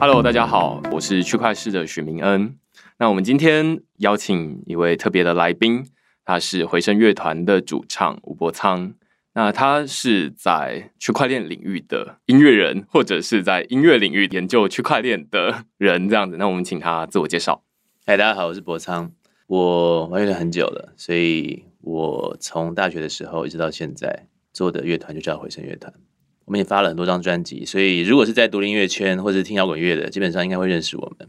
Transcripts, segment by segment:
Hello，大家好，我是区块市的许明恩。那我们今天邀请一位特别的来宾，他是回声乐团的主唱吴柏苍。那他是在区块链领域的音乐人，或者是在音乐领域研究区块链的人，这样子。那我们请他自我介绍。嗨，大家好，我是柏苍。我玩乐团很久了，所以我从大学的时候一直到现在做的乐团就叫回声乐团。我们也发了很多张专辑，所以如果是在独立音乐圈或者是听摇滚乐的，基本上应该会认识我们。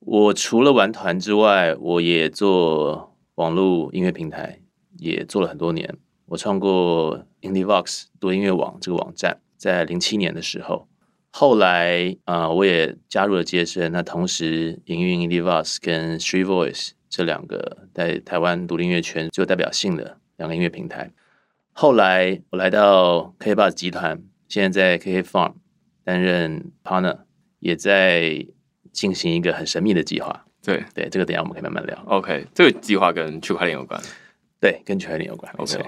我除了玩团之外，我也做网络音乐平台，也做了很多年。我创过 IndieVox 多音乐网这个网站，在零七年的时候，后来啊、我也加入了街声，那同时营运 IndieVox 跟 Street Voice 这两个在台湾独立音乐圈最有代表性的两个音乐平台。后来我来到 KKBOX 集团，现在在 KK Farm 担任 partner，也在进行一个很神秘的计划。对对，这个等一下我们可以慢慢聊。OK，这个计划跟区块链有关。对，跟区块链有关。OK。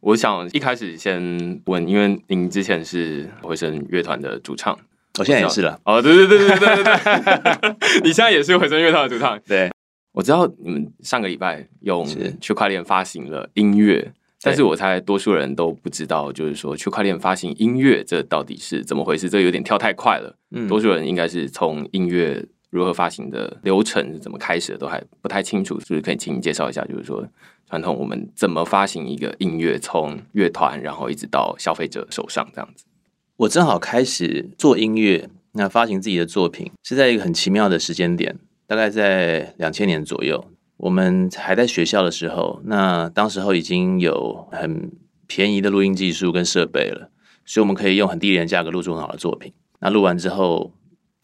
我想一开始先问，因为您之前是回声乐团的主唱，我现在也是了。哦，对对对对对对对，你现在也是回声乐团的主唱。对，我知道你们上个礼拜用区块链发行了音乐，但是我猜多数人都不知道，就是说区块链发行音乐这到底是怎么回事？这有点跳太快了。嗯，多数人应该是从音乐如何发行的流程是怎么开始的，都还不太清楚，是不是可以请你介绍一下？就是说。传统我们怎么发行一个音乐，从乐团然后一直到消费者手上这样子？我正好开始做音乐，那发行自己的作品是在一个很奇妙的时间点，大概在两千年左右。我们还在学校的时候，那当时候已经有很便宜的录音技术跟设备了，所以我们可以用很低廉的价格录出很好的作品。那录完之后，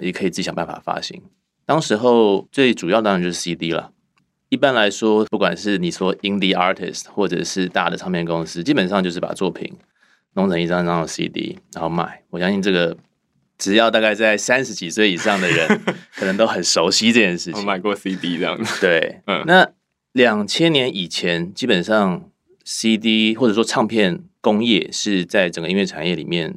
也可以自己想办法发行。当时候最主要当然就是 CD 了。一般来说，不管是你说 indie artist 或者是大的唱片公司，基本上就是把作品弄成一张张的 CD，然后卖。我相信这个，只要大概在三十几岁以上的人，可能都很熟悉这件事情。我买过 CD 这样子。对，嗯。那两千年以前，基本上 CD 或者说唱片工业是在整个音乐产业里面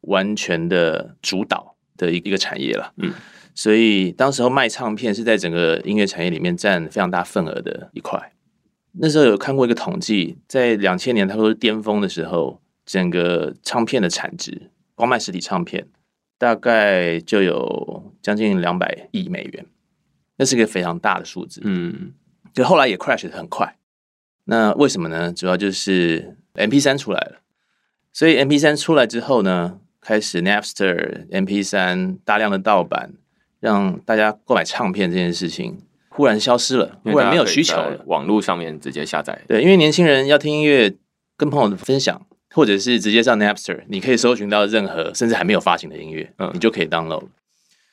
完全的主导的一一个产业了。嗯。所以，当时候卖唱片是在整个音乐产业里面占非常大份额的一块。那时候有看过一个统计，在两千年，他说是巅峰的时候，整个唱片的产值，光卖实体唱片，大概就有将近两百亿美元，那是一个非常大的数字。嗯，就后来也 crash 的很快。那为什么呢？主要就是 M P 三出来了。所以 M P 三出来之后呢，开始 Napster、M P 三大量的盗版。让大家购买唱片这件事情忽然消失了，忽然没有需求了。网络上面直接下载，对，因为年轻人要听音乐，跟朋友分享，或者是直接上 Napster，你可以搜寻到任何甚至还没有发行的音乐，嗯，你就可以 download。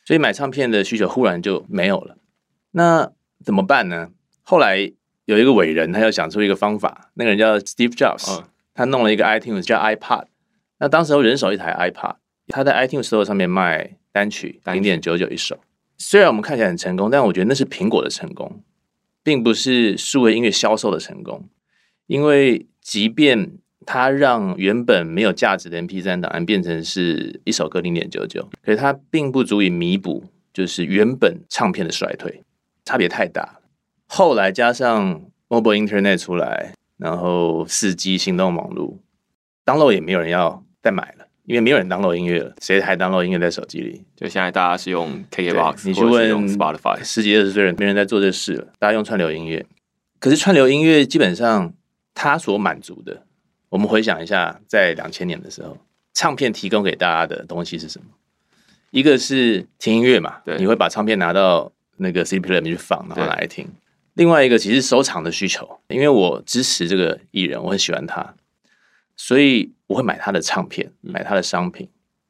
所以买唱片的需求忽然就没有了。那怎么办呢？后来有一个伟人，他又想出一个方法，那个人叫 Steve Jobs，嗯，他弄了一个 iTunes 叫 iPod。那当时候人手一台 iPod，他在 iTunes Store 上面卖。单曲零点九九一首，虽然我们看起来很成功，但我觉得那是苹果的成功，并不是数位音乐销售的成功。因为即便它让原本没有价值的 MP3 档案变成是一首歌零点九九，可是它并不足以弥补，就是原本唱片的衰退，差别太大。后来加上 Mobile Internet 出来，然后四 G 行动网络，download 也没有人要再买了。因为没有人 download 音乐了，谁还 download 音乐在手机里？就现在大家是用 KKBOX，你去问 Spotify，十几二十岁人没人在做这事了，大家用串流音乐。可是串流音乐基本上它所满足的，我们回想一下，在两千年的时候，唱片提供给大家的东西是什么？一个是听音乐嘛，对，你会把唱片拿到那个 CD player 里面去放，然后拿来听。另外一个其实收藏的需求，因为我支持这个艺人，我很喜欢他。所以我会买他的唱片，买他的商品。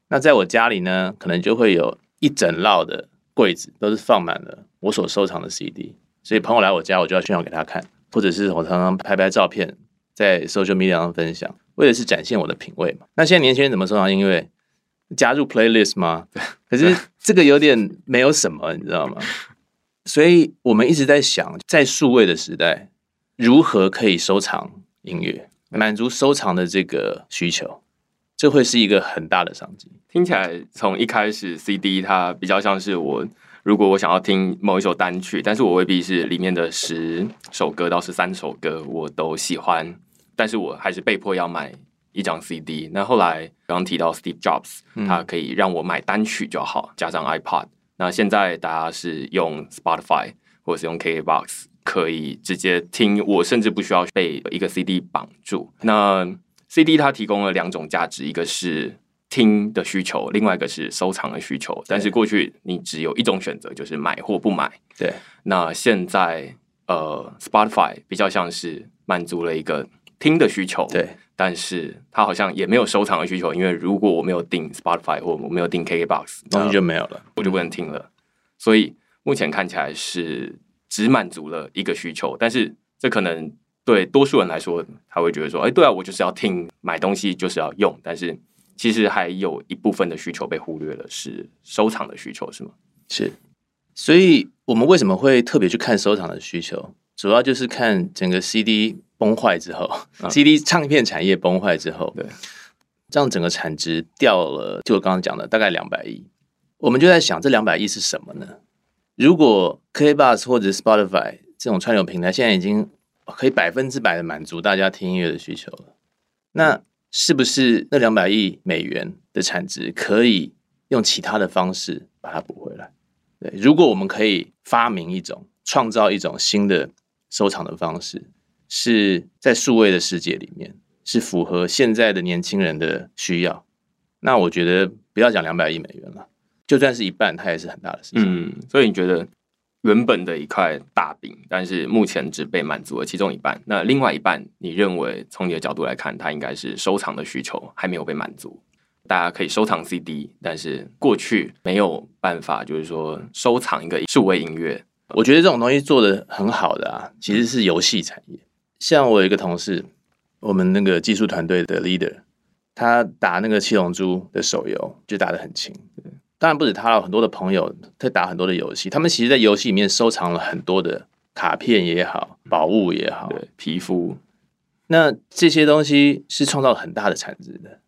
那在我家里呢，可能就会有一整绕的柜子，都是放满了我所收藏的 CD。所以朋友来我家，我就要炫耀给他看，或者是我常常拍拍照片，在 social media 上分享，为的是展现我的品味嘛。那现在年轻人怎么收藏音乐？加入 playlist 吗？可是这个有点没有什么，你知道吗？所以我们一直在想，在数位的时代，如何可以收藏音乐？满足收藏的这个需求，这会是一个很大的商机。听起来从一开始 CD 它比较像是我，如果我想要听某一首单曲，但是我未必是里面的十首歌到十三首歌我都喜欢，但是我还是被迫要买一张 CD。那后来刚刚提到 Steve Jobs，他可以让我买单曲就好，加上 iPod。那现在大家是用 Spotify 或者是用 KKBox，可以直接听，我甚至不需要被一个 CD 绑住。那 CD 它提供了两种价值，一个是听的需求，另外一个是收藏的需求。但是过去你只有一种选择，就是买或不买。对。那现在呃，Spotify 比较像是满足了一个听的需求。对。但是它好像也没有收藏的需求，因为如果我没有订 Spotify 或我没有订 KKBox，东西就没有了，我就不能听了。所以目前看起来是只满足了一个需求，但是这可能对多数人来说，他会觉得说：“哎，对啊，我就是要听，买东西就是要用。”但是其实还有一部分的需求被忽略了，是收藏的需求，是吗？是。所以我们为什么会特别去看收藏的需求？主要就是看整个 CD 崩坏之后，啊，CD 唱片产业崩坏之后，对，这样整个产值掉了，就我刚刚讲的大概两百亿。我们就在想，这两百亿是什么呢？如果 KKBOX 或者 Spotify 这种串流平台现在已经可以百分之百的满足大家听音乐的需求了，那是不是那两百亿美元的产值可以用其他的方式把它补回来？对，如果我们可以发明一种、创造一种新的收藏的方式，是在数位的世界里面，是符合现在的年轻人的需要，那我觉得不要讲两百亿美元了，就算是一半，它也是很大的事情。嗯，所以你觉得原本的一块大饼，但是目前只被满足了其中一半，那另外一半，你认为从你的角度来看，它应该是收藏的需求还没有被满足？大家可以收藏 CD，但是过去没有办法，就是说收藏一个数位音乐。我觉得这种东西做得很好的啊，其实是游戏产业。像我有一个同事，我们那个技术团队的 leader，他打那个七龙珠的手游就打得很勤。当然不止他，有很多的朋友在打很多的游戏。他们其实，在游戏里面收藏了很多的卡片也好，宝物也好，对，皮肤。那这些东西是创造很大的产值的。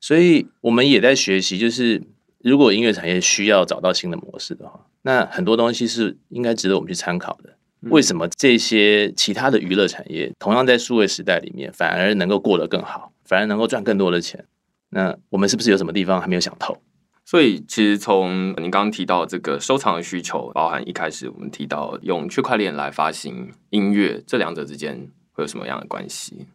所以我们也在学习，就是如果音乐产业需要找到新的模式的话。那很多东西是应该值得我们去参考的。为什么这些其他的娱乐产业同样在数位时代里面，反而能够过得更好，反而能够赚更多的钱？那我们是不是有什么地方还没有想透？所以，其实从您刚刚提到这个收藏的需求，包含一开始我们提到用区块链来发行音乐，这两者之间会有什么样的关系？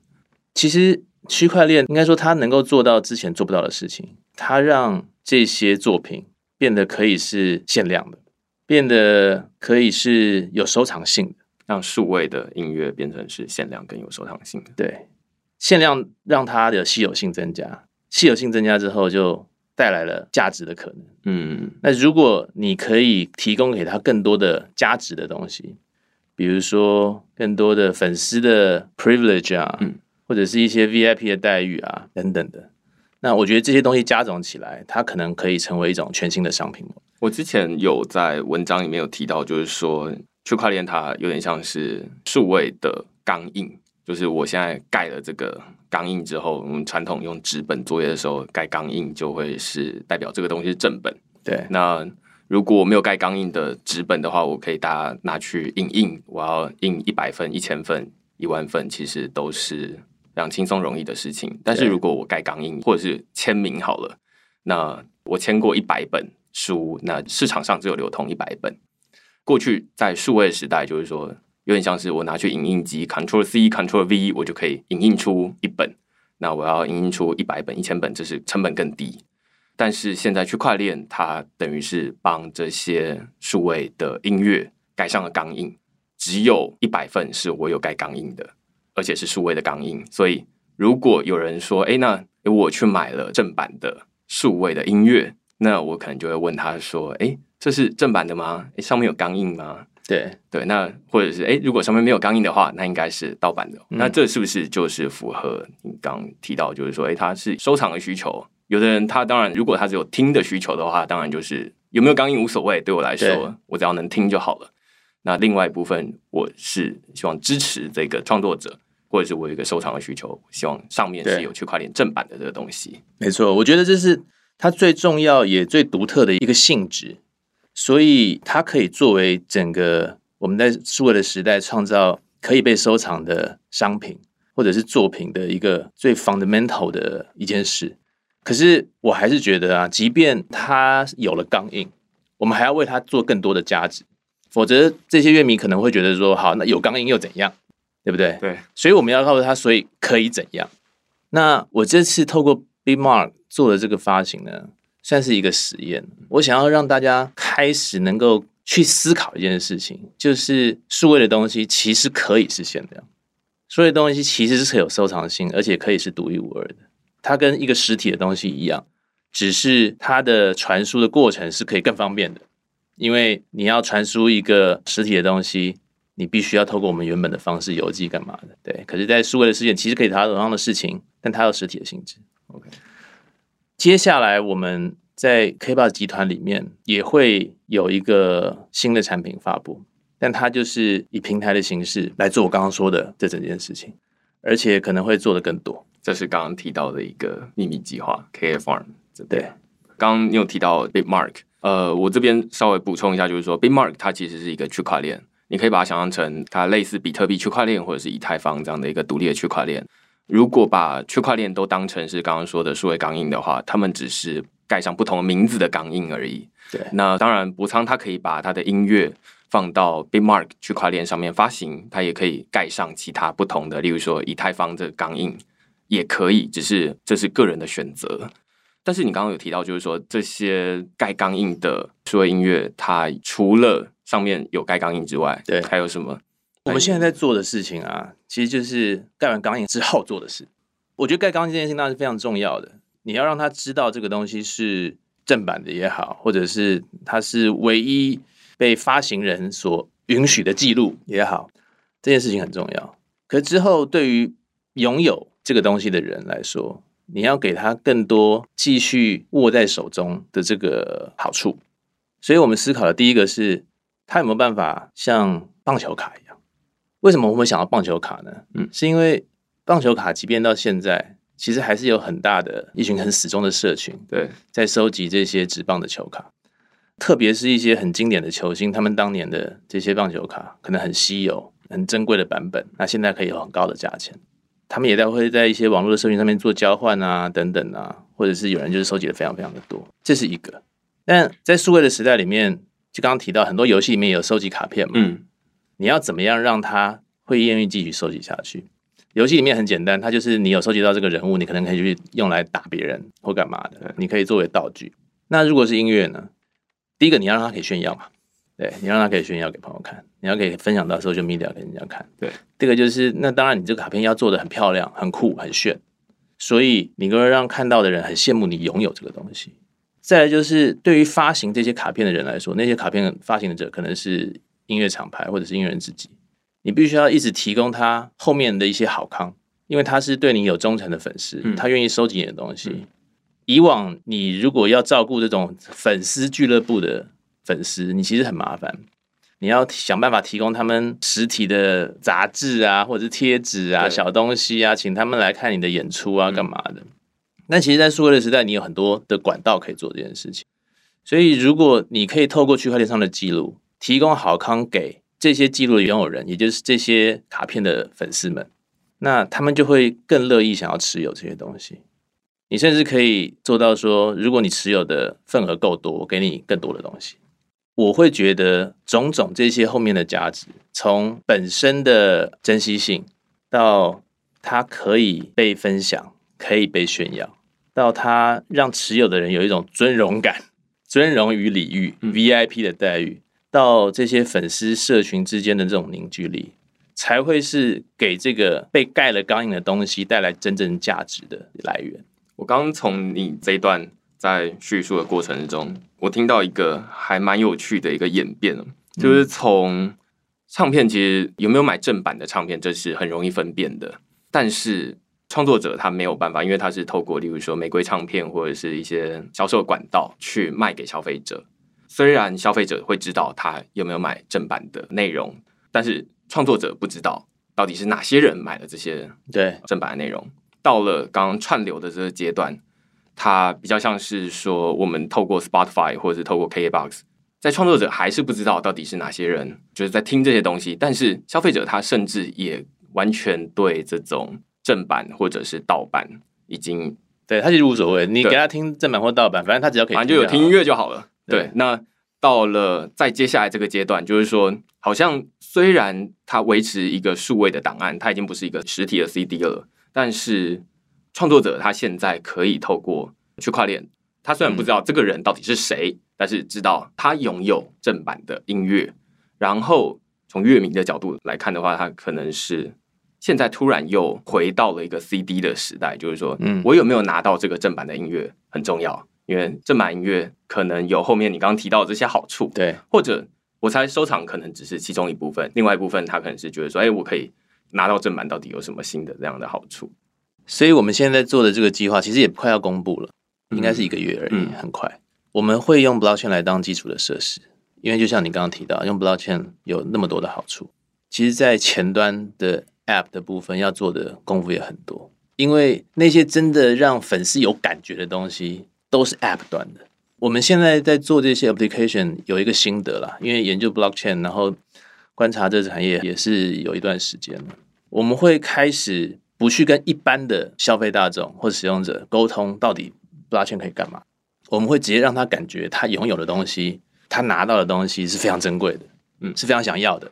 其实，区块链应该说它能够做到之前做不到的事情，它让这些作品变得可以是限量的。变得可以是有收藏性的，让数位的音乐变成是限量跟有收藏性的。对，限量让它的稀有性增加，稀有性增加之后就带来了价值的可能。嗯，那如果你可以提供给他更多的价值的东西，比如说更多的粉丝的 privilege 啊，嗯，或者是一些 VIP 的待遇啊等等的，那我觉得这些东西加总起来，它可能可以成为一种全新的商品。我之前有在文章里面有提到，就是说区块链它有点像是数位的钢印，就是我现在盖了这个钢印之后，我们传统用纸本作业的时候盖钢印就会是代表这个东西是正本。对，那如果我没有盖钢印的纸本的话，我可以大家拿去印印，我要印一百份、一千份、一万份，其实都是非常轻松容易的事情。但是如果我盖钢印或者是签名好了，那我签过一百本。书，那市场上只有流通一百本。过去在数位时代，就是说有点像是我拿去影印机，Ctrl C Ctrl V，我就可以影印出一本。那我要影印出一百本、一千本，这是成本更低。但是现在区块链，它等于是帮这些数位的音乐盖上了钢印，只有一百份是我有盖钢印的，而且是数位的钢印。所以如果有人说，哎，那我去买了正版的数位的音乐。那我可能就会问他说：“哎，这是正版的吗？哎，上面有钢印吗？”对对，那或者是哎，如果上面没有钢印的话，那应该是盗版的。嗯。那这是不是就是符合你刚提到，就是说，哎，它是收藏的需求？有的人他当然，如果他只有听的需求的话，当然就是有没有钢印无所谓。对我来说，我只要能听就好了。那另外一部分，我是希望支持这个创作者。或者是我有一个收藏的需求，希望上面是有区块链正版的这个东西。没错，我觉得这是它最重要也最独特的一个性质，所以它可以作为整个我们在数位的时代创造可以被收藏的商品或者是作品的一个最 fundamental 的一件事。可是我还是觉得啊，即便它有了钢印，我们还要为它做更多的价值，否则这些乐迷可能会觉得说：好，那有钢印又怎样？对不对？对，所以我们要告诉他，所以可以怎样？那我这次透过 Bitmark 做的这个发行呢，算是一个实验。我想要让大家开始能够去思考一件事情，就是数位的东西其实可以实现的。数位东西其实是有收藏性，而且可以是独一无二的。它跟一个实体的东西一样，只是它的传输的过程是可以更方便的，因为你要传输一个实体的东西。你必须要透过我们原本的方式邮寄干嘛的？对，可是，在数位的世界，其实可以达到同样的事情，但它有实体的性质。OK，接下来我们在 KKBOX 集团里面也会有一个新的产品发布，但它就是以平台的形式来做我刚刚说的这整件事情，而且可能会做的更多。这是刚刚提到的一个秘密计划，KK Farm。对，刚刚你有提到 Big Mark，呃，我这边稍微补充一下，就是说 Big Mark 它其实是一个区块链。你可以把它想象成它类似比特币区块链或者是以太坊这样的一个独立的区块链。如果把区块链都当成是刚刚说的数位钢印的话，他们只是盖上不同名字的钢印而已。对，那当然，博仓它可以把它的音乐放到 Bitmark 区块链上面发行，它也可以盖上其他不同的，例如说以太坊的钢印也可以，只是这是个人的选择。但是你刚刚有提到，就是说这些盖钢印的数位音乐，它除了上面有盖钢印之外，对，还有什么？我们现在在做的事情啊，其实就是盖完钢印之后做的事。我觉得盖钢印这件事情当然是非常重要的。你要让他知道这个东西是正版的也好，或者是它是唯一被发行人所允许的记录也好，这件事情很重要。可之后对于拥有这个东西的人来说，你要给他更多继续握在手中的这个好处。所以我们思考的第一个是。他有没有办法像棒球卡一？为什么我们会想到棒球卡呢？嗯，是因为棒球卡即便到现在，其实还是有很大的一群很死忠的社群，对，在收集这些职棒的球卡，特别是一些很经典的球星，他们当年的这些棒球卡可能很稀有、很珍贵的版本，那现在可以有很高的价钱。他们也在会在一些网络的社群上面做交换啊，等等啊，或者是有人就是收集的非常非常的多，这是一个。但在数位的时代里面。就刚刚提到很多游戏里面有收集卡片嘛，嗯，你要怎么样让他会愿意继续收集下去？游戏里面很简单，它就是你有收集到这个人物，你可能可以去用来打别人或干嘛的，你可以作为道具。那如果是音乐呢？第一个你要让他可以炫耀嘛，对，你让他可以炫耀给朋友看，你要可以分享到 social media 给人家看，对。这个就是那当然你这个卡片要做的很漂亮、很酷、很炫，所以你会让看到的人很羡慕你拥有这个东西。再来就是，对于发行这些卡片的人来说，那些卡片发行者可能是音乐厂牌或者是音乐人自己，你必须要一直提供他后面的一些好康，因为他是对你有忠诚的粉丝，嗯、他愿意收集你的东西。嗯、以往你如果要照顾这种粉丝俱乐部的粉丝，你其实很麻烦，你要想办法提供他们实体的杂志啊，或者是贴纸啊、小东西啊，请他们来看你的演出啊，干嘛的。嗯那其实，在数位的时代，你有很多的管道可以做这件事情。所以，如果你可以透过区块链上的记录，提供好康给这些记录的拥有人，也就是这些卡片的粉丝们，那他们就会更乐意想要持有这些东西。你甚至可以做到说，如果你持有的份额够多，我给你更多的东西。我会觉得种种这些后面的价值，从本身的珍惜性，到它可以被分享。可以被炫耀，到它让持有的人有一种尊荣感、尊荣与礼遇、嗯、VIP 的待遇，到这些粉丝社群之间的这种凝聚力，才会是给这个被盖了钢印的东西带来真正价值的来源。我刚从你这一段在叙述的过程中，我听到一个还蛮有趣的一个演变，就是从唱片其实有没有买正版的唱片，这是很容易分辨的，但是。创作者他没有办法，因为他是透过例如说玫瑰唱片或者是一些销售管道去卖给消费者。虽然消费者会知道他有没有买正版的内容，但是创作者不知道到底是哪些人买了这些对正版的内容。到了刚刚串流的这个阶段，它比较像是说，我们透过 Spotify 或者是透过 KKBOX，在创作者还是不知道到底是哪些人就是在听这些东西，但是消费者他甚至也完全对这种正版或者是盗版已经对他其实无所谓，你给他听正版或盗版，反正他只要可以，反正就有听音乐就好了。对，那到了在接下来这个阶段，就是说，好像虽然它维持一个数位的档案，它已经不是一个实体的 CD 了。但是创作者他现在可以透过区块链，他虽然不知道这个人到底是谁，但是知道他拥有正版的音乐。然后从乐迷的角度来看的话，他可能是现在突然又回到了一个 CD 的时代，就是说，嗯，我有没有拿到这个正版的音乐很重要，因为正版音乐可能有后面你刚刚提到的这些好处，对，或者我猜收藏可能只是其中一部分，另外一部分他可能是觉得说，哎，我可以。拿到正版到底有什么新的这样的好处？所以我们现在做的这个计划其实也快要公布了，应该是一个月而已，嗯、很快。我们会用 Blockchain 来当基础的设施，因为就像你刚刚提到，用 Blockchain 有那么多的好处。其实，在前端的 App 的部分要做的功夫也很多，因为那些真的让粉丝有感觉的东西都是 App 端的。我们现在在做这些 Application 有一个心得啦，因为研究 Blockchain，然后观察这个产业也是有一段时间了。我们会开始不去跟一般的消费大众或使用者沟通，到底 Blockchain 可以干嘛？我们会直接让他感觉他拥有的东西，他拿到的东西是非常珍贵的，嗯，是非常想要的。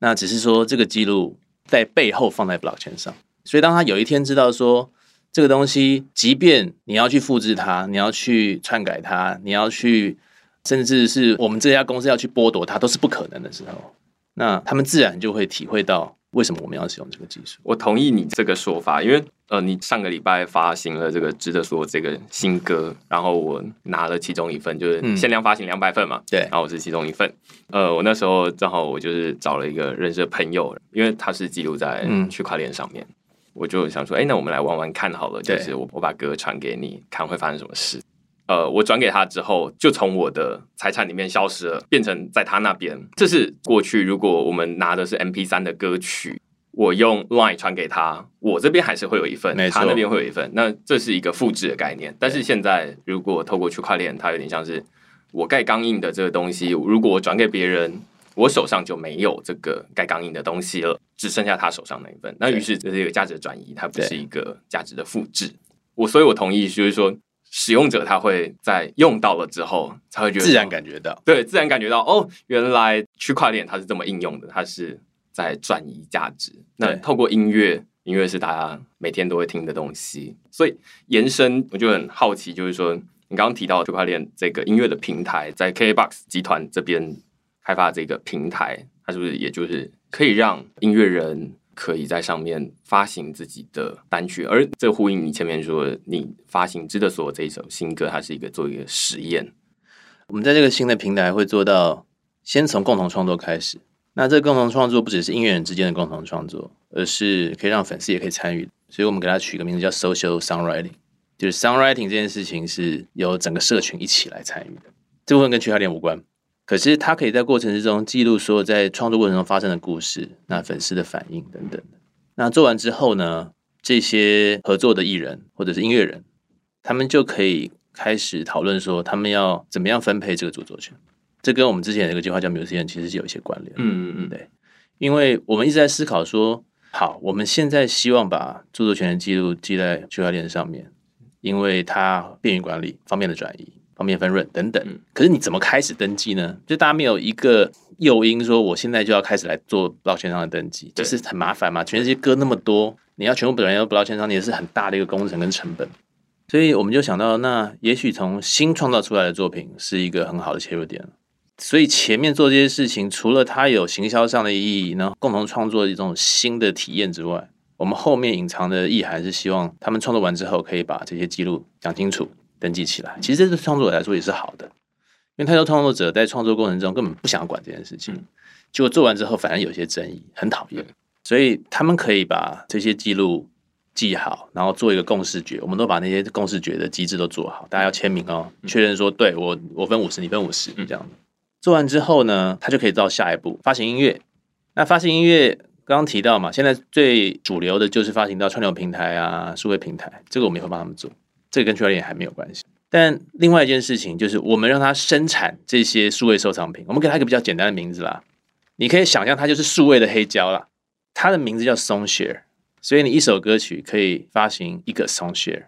那只是说这个记录在背后放在 Blockchain 上，所以当他有一天知道说这个东西，即便你要去复制它，你要去篡改它，你要去，甚至是我们这家公司要去剥夺它，都是不可能的时候，那他们自然就会体会到。为什么我们要使用这个技术？我同意你这个说法，因为呃，你上个礼拜发行了这个值得说这个新歌，然后我拿了其中一份，就是限量发行两百份嘛，对、嗯，然后我是其中一份。呃，我那时候正好我就是找了一个认识的朋友，因为他是记录在区块链上面，嗯、我就想说，哎，那我们来玩玩看好了，就是我我把歌传给你，看会发生什么事。呃，我转给他之后，就从我的财产里面消失了，变成在他那边。这是过去，如果我们拿的是 M P 三的歌曲，我用 Line 传给他，我这边还是会有一份，他那边会有一份。那这是一个复制的概念。但是现在，如果透过区块链，它有点像是我盖钢印的这个东西，如果我转给别人，我手上就没有这个盖钢印的东西了，只剩下他手上那一份。那于是这是一个价值的转移，它不是一个价值的复制。我所以，我同意，就是说。使用者他会在用到了之后才会觉得自然感觉到，对，自然感觉到哦，原来区块链它是这么应用的，它是在转移价值。那透过音乐，音乐是大家每天都会听的东西，所以延伸我就很好奇，就是说你刚刚提到区块链这个音乐的平台，在 KKBOX 集团这边开发这个平台，它是不是也就是可以让音乐人？可以在上面发行自己的单曲，而这呼应你前面说，你发行《值得说》这一首新歌，它是一个做一个实验。我们在这个新的平台会做到，先从共同创作开始。那这个共同创作不只是音乐人之间的共同创作，而是可以让粉丝也可以参与。所以我们给它取一个名字叫 Social Songwriting，就是 Songwriting 这件事情是由整个社群一起来参与的。这部分跟区块链无关。可是他可以在过程之中记录所有在创作过程中发生的故事，那粉丝的反应等等。那做完之后呢，这些合作的艺人或者是音乐人，他们就可以开始讨论说，他们要怎么样分配这个著作权。这跟我们之前有一个计划叫 Museum 其实是有一些关联。嗯嗯嗯，对，因为我们一直在思考说，好，我们现在希望把著作权的记录记在区块链上面，因为它便于管理，方便的转移。方便分润等等，可是你怎么开始登记呢？就大家没有一个诱因说，我现在就要开始来做 Blockchain 上的登记，就是很麻烦嘛。全世界割那么多，你要全部本人要 Blockchain 上，也是很大的一个工程跟成本。所以我们就想到，那也许从新创造出来的作品是一个很好的切入点。所以前面做这些事情，除了它有行销上的意义，然后共同创作一种新的体验之外，我们后面隐藏的意涵是希望他们创作完之后，可以把这些记录讲清楚。登记起来，其实这对创作者来说也是好的，因为太多创作者在创作过程中根本不想管这件事情，结果做完之后反而有些争议，很讨厌，所以他们可以把这些记录记好，然后做一个共识决，我们都把那些共识决的机制都做好，大家要签名哦，确认说对我我分五十，你分五十，这样。做完之后呢，他就可以到下一步发行音乐。那发行音乐，刚刚提到嘛，现在最主流的就是发行到串流平台啊、数位平台，这个我们也会帮他们做，这跟区块链还没有关系。但另外一件事情就是，我们让它生产这些数位收藏品，我们给它一个比较简单的名字啦，你可以想象它就是数位的黑胶啦，它的名字叫 Songshare，所以你一首歌曲可以发行一个 Songshare。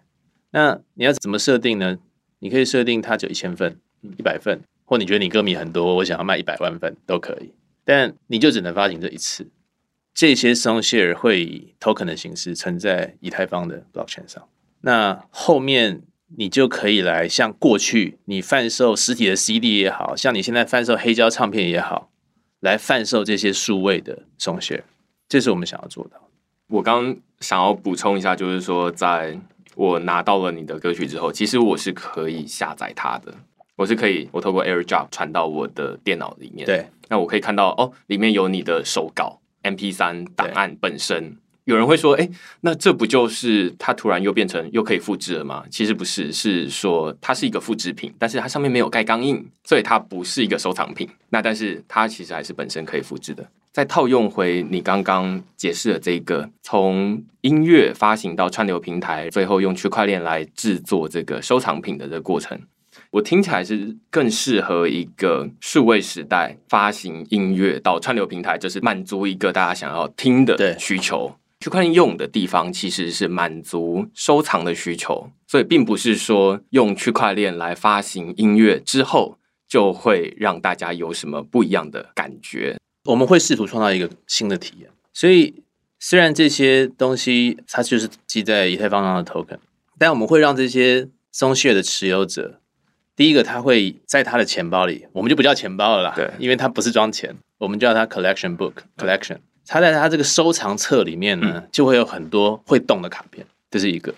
那你要怎么设定呢？你可以设定它只有一千份、一百份，或你觉得你歌迷很多，我想要卖一百万份都可以，但你就只能发行这一次。这些 Songshare 会以 token 的形式存在以太坊的 blockchain 上。那后面你就可以来像过去你贩售实体的 CD 也好，像你现在贩售黑胶唱片也好，来贩售这些数位的 Songshare，这是我们想要做到。我刚想要补充一下，就是说在。我拿到了你的歌曲之后，其实我是可以下载它的，我是可以，我透过 AirDrop 传到我的电脑里面。对，那我可以看到哦，里面有你的手稿 MP 三档案本身。有人会说，哎，那这不就是它突然又变成又可以复制了吗？其实不是，是说它是一个复制品，但是它上面没有盖钢印，所以它不是一个收藏品。那但是它其实还是本身可以复制的。再套用回你刚刚解释的这个，从音乐发行到串流平台，最后用区块链来制作这个收藏品的这个过程，我听起来是更适合一个数位时代发行音乐到串流平台，就是满足一个大家想要听的需求。区块链用的地方其实是满足收藏的需求，所以并不是说用区块链来发行音乐之后就会让大家有什么不一样的感觉。我们会试图创造一个新的体验，所以虽然这些东西它就是记在以太坊上的 token，但我们会让这些 Songshare 的持有者，第一个他会在他的钱包里，我们就不叫钱包了啦，对，因为它不是装钱，我们叫它 collection book collection，它在它这个收藏册里面呢，就会有很多会动的卡片，这是一个。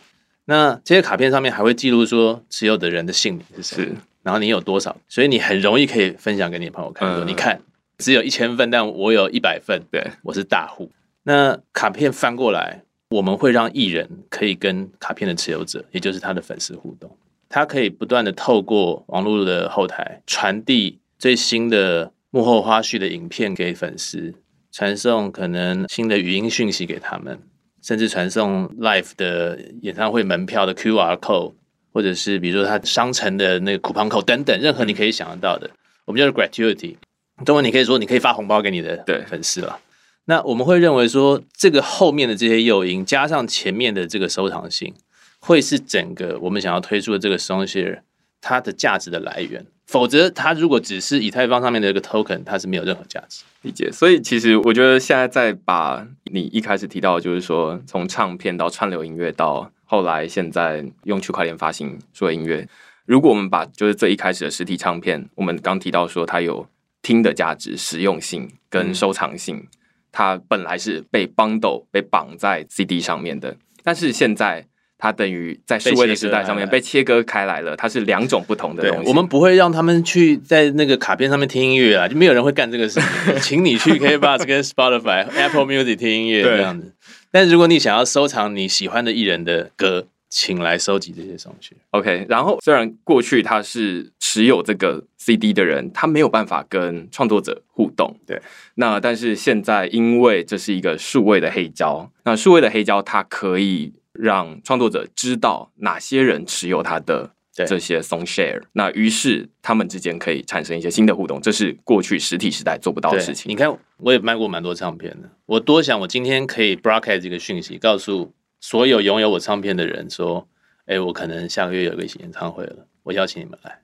那这些卡片上面还会记录说持有的人的姓名是谁，然后你有多少，所以你很容易可以分享给你的朋友看，说、嗯、你看。只有一千份，但我有一百份。对，我是大户。那卡片翻过来，我们会让艺人可以跟卡片的持有者，也就是他的粉丝互动。他可以不断的透过网络的后台传递最新的幕后花絮的影片给粉丝，传送可能新的语音讯息给他们，甚至传送 live 的演唱会门票的 QR code，或者是比如说他商城的那个 coupon code 等等，任何你可以想得到的，我们叫做 gratuity。中文你可以说，你可以发红包给你的粉丝了。那我们会认为说，这个后面的这些诱因加上前面的这个收藏性，会是整个我们想要推出的这个 Songshare 它的价值的来源。否则，它如果只是以太坊上面的一个 token，它是没有任何价值。理解。所以，其实我觉得现在在把你一开始提到，就是说从唱片到串流音乐，到后来现在用区块链发行数位音乐，如果我们把就是最一开始的实体唱片，我们刚提到说它有。听的价值、实用性跟收藏性，嗯，它本来是被 bundle 被绑在 CD 上面的，但是现在它等于在数位的时代上面被切割开来了，它是两种不同的东西。我们不会让他们去在那个卡片上面听音乐啊，就没有人会干这个事情。请你去 KKBOX 跟 Spotify、Apple Music 听音乐这样子。但如果你想要收藏你喜欢的艺人的歌，请来收集这些上去。OK，然后虽然过去他是持有这个 CD 的人，他没有办法跟创作者互动。对，那但是现在因为这是一个数位的黑胶，那数位的黑胶它可以让创作者知道哪些人持有他的这些 Songshare，那于是他们之间可以产生一些新的互动，这是过去实体时代做不到的事情。你看，我也卖过蛮多唱片的，我多想我今天可以 broadcast 这个讯息，告诉。所有拥有我唱片的人说：“哎、欸，我可能下个月有一个演唱会了，我邀请你们来。”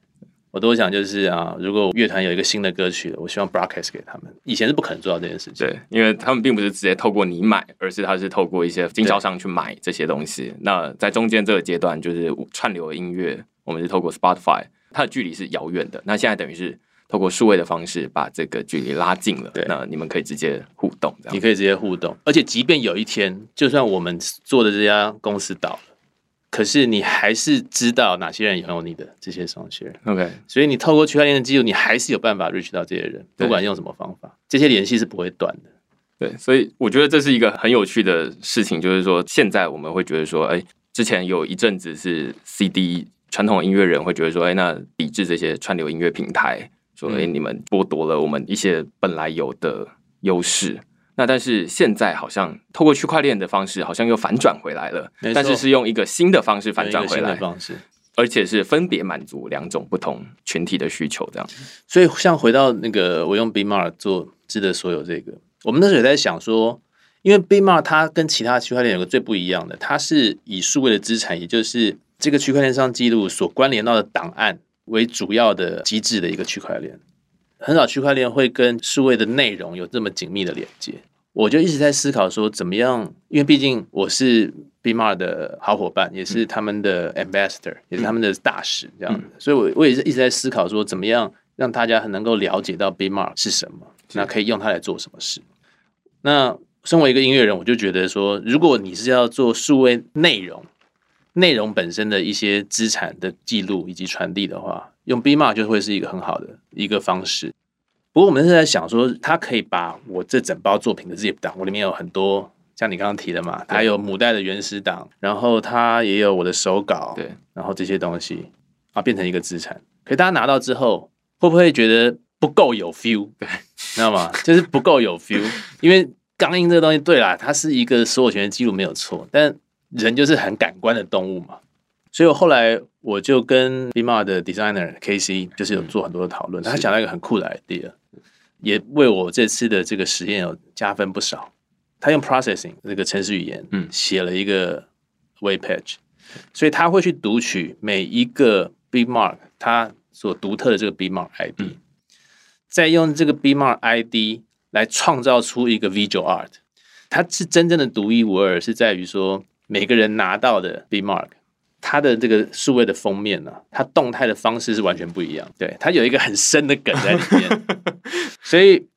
我都想就是啊，如果乐团有一个新的歌曲，我希望 broadcast 给他们。以前是不可能做到这件事情，对，因为他们并不是直接透过你买，而是他是透过一些经销商去买这些东西。那在中间这个阶段，就是串流音乐，我们是透过 Spotify，它的距离是遥远的。那现在等于是。透过数位的方式把这个距离拉近了，对，那你们可以直接互动，这样你可以直接互动，而且即便有一天，就算我们做的这家公司倒了，可是你还是知道哪些人拥有你的这些 Songshare。OK，所以你透过区块链的记录，你还是有办法 reach 到这些人，不管用什么方法，这些联系是不会断的。对，所以我觉得这是一个很有趣的事情，就是说现在我们会觉得说，哎，之前有一阵子是 CD 传统音乐人会觉得说，哎，那抵制这些串流音乐平台。说：“哎，你们剥夺了我们一些本来有的优势。那但是现在好像透过区块链的方式，好像又反转回来了，但是是用一个新的方式反转回来的方式，而且是分别满足两种不同群体的需求，这样。所以像回到那个我用 BitMart 做值得所有这个，我们那时候也在想说，因为 BitMart 它跟其他区块链有个最不一样的，它是以数位的资产，也就是这个区块链上记录所关联到的档案为主要的机制的一个区块链。很少区块链会跟数位的内容有这么紧密的连接，我就一直在思考说怎么样，因为毕竟我是 BitMart 的好伙伴，也是他们的 ambassador，、嗯、也是他们的大使这样子，嗯、所以我我也是一直在思考说怎么样让大家很能够了解到 BitMart 是什么，那可以用它来做什么事。那身为一个音乐人，我就觉得说，如果你是要做数位内容，内容本身的一些资产的记录以及传递的话，用 BitMart 就会是一个很好的一个方式。不过我们是在想说，它可以把我这整包作品的 zip 档，我里面有很多像你刚刚提的嘛，它有母带的原始档，然后它也有我的手稿，对，然后这些东西啊变成一个资产。可是大家拿到之后，会不会觉得不够有 feel？对，知道吗？就是不够有 feel，因为钢印这个东西，对啦，它是一个所有权的记录没有错，但人就是很感官的动物嘛。所以我后来我就跟 BitMart 的 designer KC 就是有做很多的讨论，他想到一个很酷的 idea，也为我这次的这个实验有加分不少。他用 processing 这个程式语言，嗯，写了一个 web page，所以他会去读取每一个 bitmark 它所独特的这个 bitmark ID，再用这个 bitmark ID 来创造出一个 visual art。它是真正的独一无二，是在于说每个人拿到的 BitMart。它的这个数位的封面呢、啊，它动态的方式是完全不一样。对，它有一个很深的梗在里面，所以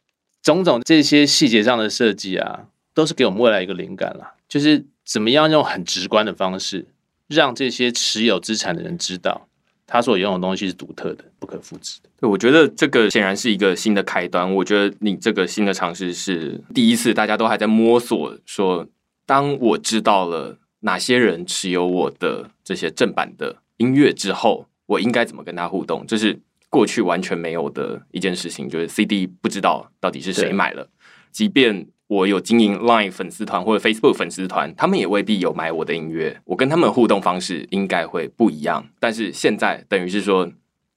种种这些细节上的设计啊，都是给我们未来一个灵感啦。就是怎么样用很直观的方式，让这些持有资产的人知道，他所拥有的东西是独特的、不可复制的。对，我觉得这个显然是一个新的开端。我觉得你这个新的尝试是第一次，大家都还在摸索。说，当我知道了。哪些人持有我的这些正版的音乐之后，我应该怎么跟他互动？这是过去完全没有的一件事情，就是 CD 不知道到底是谁买了。即便我有经营 Line 粉丝团或者 Facebook 粉丝团，他们也未必有买我的音乐。我跟他们互动方式应该会不一样。但是现在等于是说，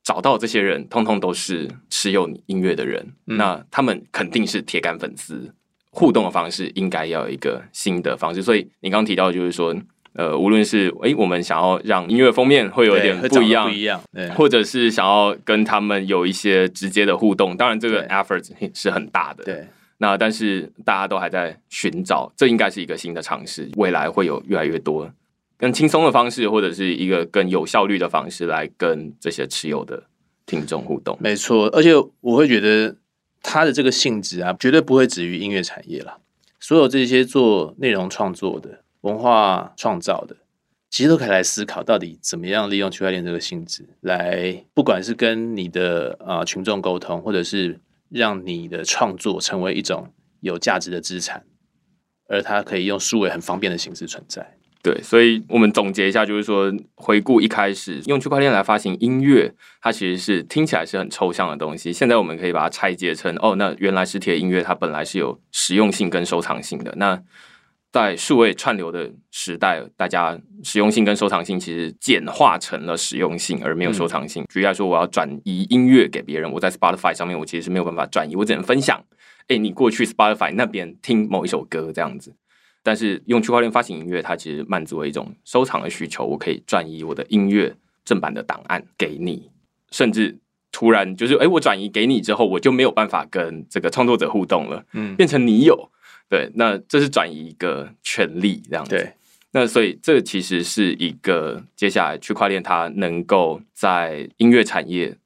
找到这些人，通通都是持有你音乐的人，嗯，那他们肯定是铁杆粉丝。互动的方式应该要有一个新的方式，所以你刚刚提到就是说，呃，无论是诶，我们想要让音乐封面会有一点不一样，不一样，对，或者是想要跟他们有一些直接的互动，当然这个 effort 是很大的，对。那但是大家都还在寻找，这应该是一个新的尝试，未来会有越来越多更轻松的方式，或者是一个更有效率的方式来跟这些持有的听众互动。没错，而且我会觉得。它的这个性质啊，绝对不会止于音乐产业了。所有这些做内容创作的、文化创造的，其实都可以来思考，到底怎么样利用区块链这个性质，来不管是跟你的啊、群众沟通，或者是让你的创作成为一种有价值的资产，而它可以用数位很方便的形式存在。对，所以我们总结一下，就是说，回顾一开始用区块链来发行音乐，它其实是听起来是很抽象的东西。现在我们可以把它拆解成，哦，那原来实体的音乐它本来是有实用性跟收藏性的。那在数位串流的时代，大家实用性跟收藏性其实简化成了实用性，而没有收藏性。举例来说，我要转移音乐给别人，我在 Spotify 上面，我其实是没有办法转移，我只能分享。哎，你过去 Spotify 那边听某一首歌这样子。但是用区块链发行音乐，它其实满足了一种收藏的需求。我可以转移我的音乐正版的档案给你，甚至突然就是，哎，我转移给你之后，我就没有办法跟这个创作者互动了，嗯，变成你有，对，那这是转移一个权利这样子。对，那所以这其实是一个接下来区块链它能够在音乐产业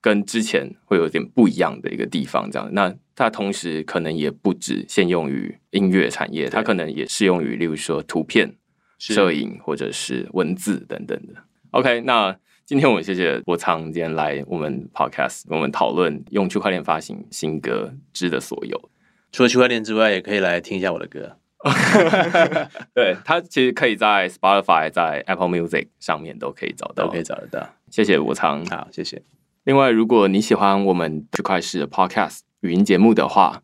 跟之前会有点不一样的一个地方，这样那。它同时可能也不只限用于音乐产业，它可能也适用于，例如说图片、摄影或者是文字等等的。OK，那今天我们谢谢伯苍今天来我们 Podcast，我们讨论用区块链发行新歌知的所有。除了区块链之外，也可以来听一下我的歌。对，它其实可以在 Spotify、在 Apple Music 上面都可以找到，都可以找得到。谢谢伯苍，好，谢谢。另外，如果你喜欢我们区块势的 Podcast。语音节目的话，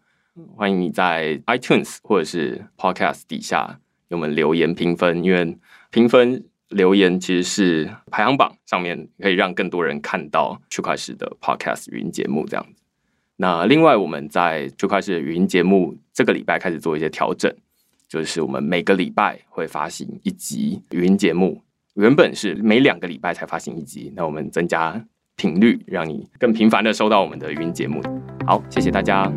欢迎你在 iTunes 或者是 Podcast 底下给我们留言评分，因为评分留言其实是排行榜上面可以让更多人看到区块链的 Podcast 语音节目这样子。那另外，我们在区块链的语音节目这个礼拜开始做一些调整，就是我们每个礼拜会发行一集语音节目，原本是每两个礼拜才发行一集，那我们增加频率，让你更频繁的收到我们的语音节目。好，谢谢大家。